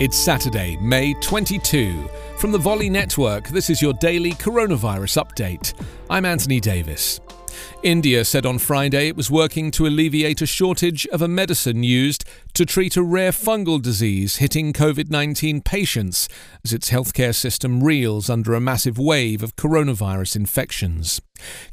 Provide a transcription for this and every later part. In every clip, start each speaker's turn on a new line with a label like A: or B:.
A: It's Saturday, May 22. From the Volley Network, this is your daily coronavirus update. I'm Anthony Davis. India said on Friday it was working to alleviate a shortage of a medicine used to treat a rare fungal disease hitting COVID 19 patients as its healthcare system reels under a massive wave of coronavirus infections.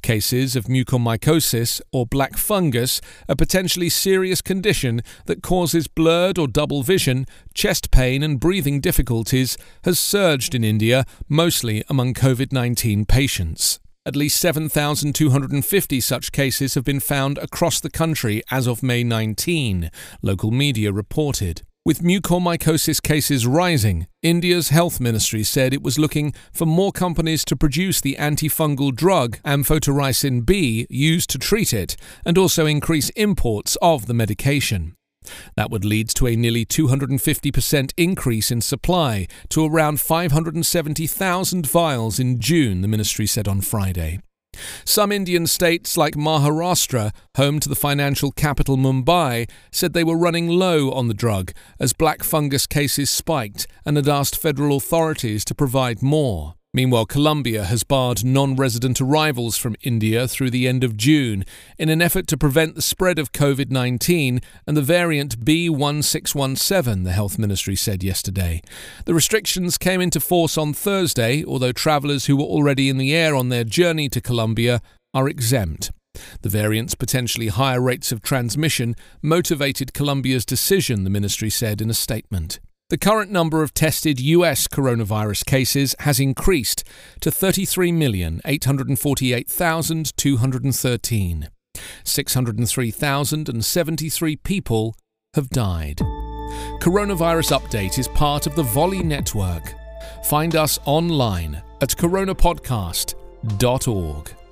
A: Cases of mucormycosis or black fungus, a potentially serious condition that causes blurred or double vision, chest pain, and breathing difficulties, has surged in India, mostly among COVID 19 patients. At least 7,250 such cases have been found across the country as of May 19, local media reported. With mucormycosis cases rising, India's health ministry said it was looking for more companies to produce the antifungal drug amphotericin B used to treat it and also increase imports of the medication. That would lead to a nearly 250% increase in supply to around 570,000 vials in June, the ministry said on Friday. Some Indian states like Maharashtra, home to the financial capital Mumbai, said they were running low on the drug as black fungus cases spiked and had asked federal authorities to provide more. Meanwhile, Colombia has barred non resident arrivals from India through the end of June in an effort to prevent the spread of COVID 19 and the variant B1617, the health ministry said yesterday. The restrictions came into force on Thursday, although travellers who were already in the air on their journey to Colombia are exempt. The variant's potentially higher rates of transmission motivated Colombia's decision, the ministry said in a statement. The current number of tested US coronavirus cases has increased to 33,848,213. 603,073 people have died. Coronavirus Update is part of the Volley Network. Find us online at coronapodcast.org.